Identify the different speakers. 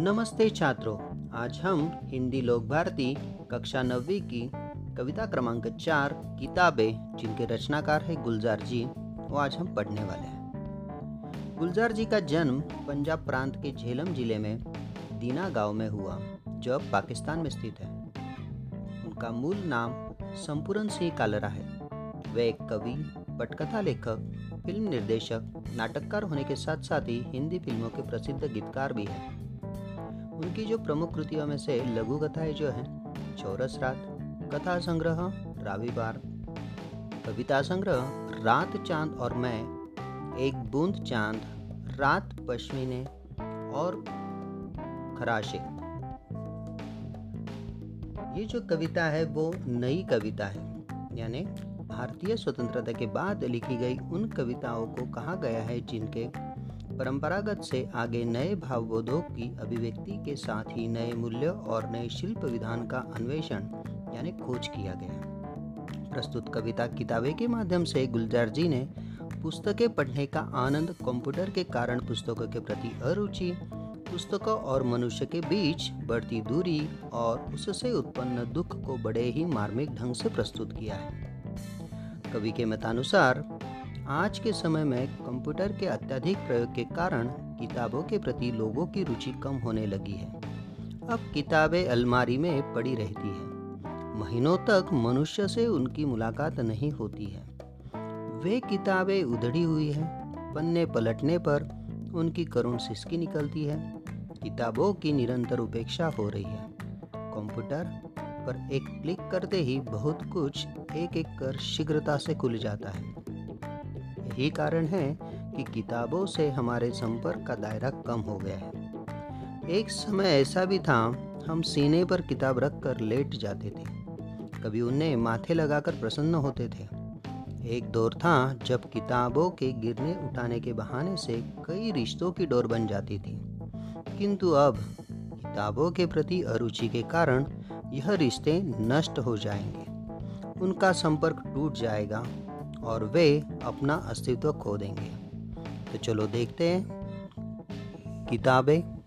Speaker 1: नमस्ते छात्रों, आज हम हिंदी लोक भारती कक्षा नवी की कविता क्रमांक चार, किताबें, जिनके रचनाकार है गुलजार जी, वो आज हम पढ़ने वाले हैं। गुलजार जी का जन्म पंजाब प्रांत के झेलम ज़िले में दीना गाँव में हुआ, जो अब पाकिस्तान में स्थित है। उनका मूल नाम संपूर्ण सिंह कालरा है। वे एक कवि, पटकथा लेखक, फ़िल्म निर्देशक, नाटककार होने के साथ साथ ही हिंदी फ़िल्मों के प्रसिद्ध गीतकार भी हैं। उनकी जो प्रमुख कृतियों में से लघु कथाएँ जो हैं, चौरस रात, कथा संग्रह राविवार कविता संग्रह, रात चाँद और मैं, एक बूंद चाँद, रात पश्मीने और खराशे। ये जो कविता है, वो नई कविता है, यानी भारतीय स्वतंत्रता के बाद लिखी गई उन कविताओं को कहा गया है जिनके परंपरागत से आगे नए भावबोधों की अभिव्यक्ति के साथ ही नए मूल्य और नए शिल्प विधान का अन्वेषण, यानी खोज किया गया प्रस्तुत कविता किताबें के माध्यम से गुलजार जी ने पुस्तकें पढ़ने का आनंद कंप्यूटर के कारण पुस्तकों के प्रति अरुचि, पुस्तकों और मनुष्य के बीच बढ़ती दूरी और उससे उत्पन्न दुख को बड़े ही मार्मिक ढंग से प्रस्तुत किया है। कवि के मतानुसार आज के समय में कंप्यूटर के अत्यधिक प्रयोग के कारण किताबों के प्रति लोगों की रुचि कम होने लगी है। अब किताबें अलमारी में पड़ी रहती है। महीनों तक मनुष्य से उनकी मुलाकात नहीं होती है। वे किताबें उधड़ी हुई हैं, पन्ने पलटने पर उनकी करुण सिसकी निकलती है। किताबों की निरंतर उपेक्षा हो रही है। कंप्यूटर पर एक क्लिक करते ही बहुत कुछ एक एक कर शीघ्रता से खुल जाता है। यही कारण है कि किताबों से हमारे संपर्क का दायरा कम हो गया है। एक समय ऐसा भी था, हम सीने पर किताब रख कर लेट जाते थे। कभी उन्हें माथे लगाकर प्रसन्न होते थे। एक दौर था जब किताबों के गिरने उठाने के बहाने से कई रिश्तों की डोर बन जाती थी। किंतु अब किताबों के प्रति अरुचि के कारण यह रिश्ते नष्ट हो जाएँगे। उनका संपर्क टूट जाएगा। और वे अपना अस्तित्व खो देंगे। तो चलो देखते हैं। किताबें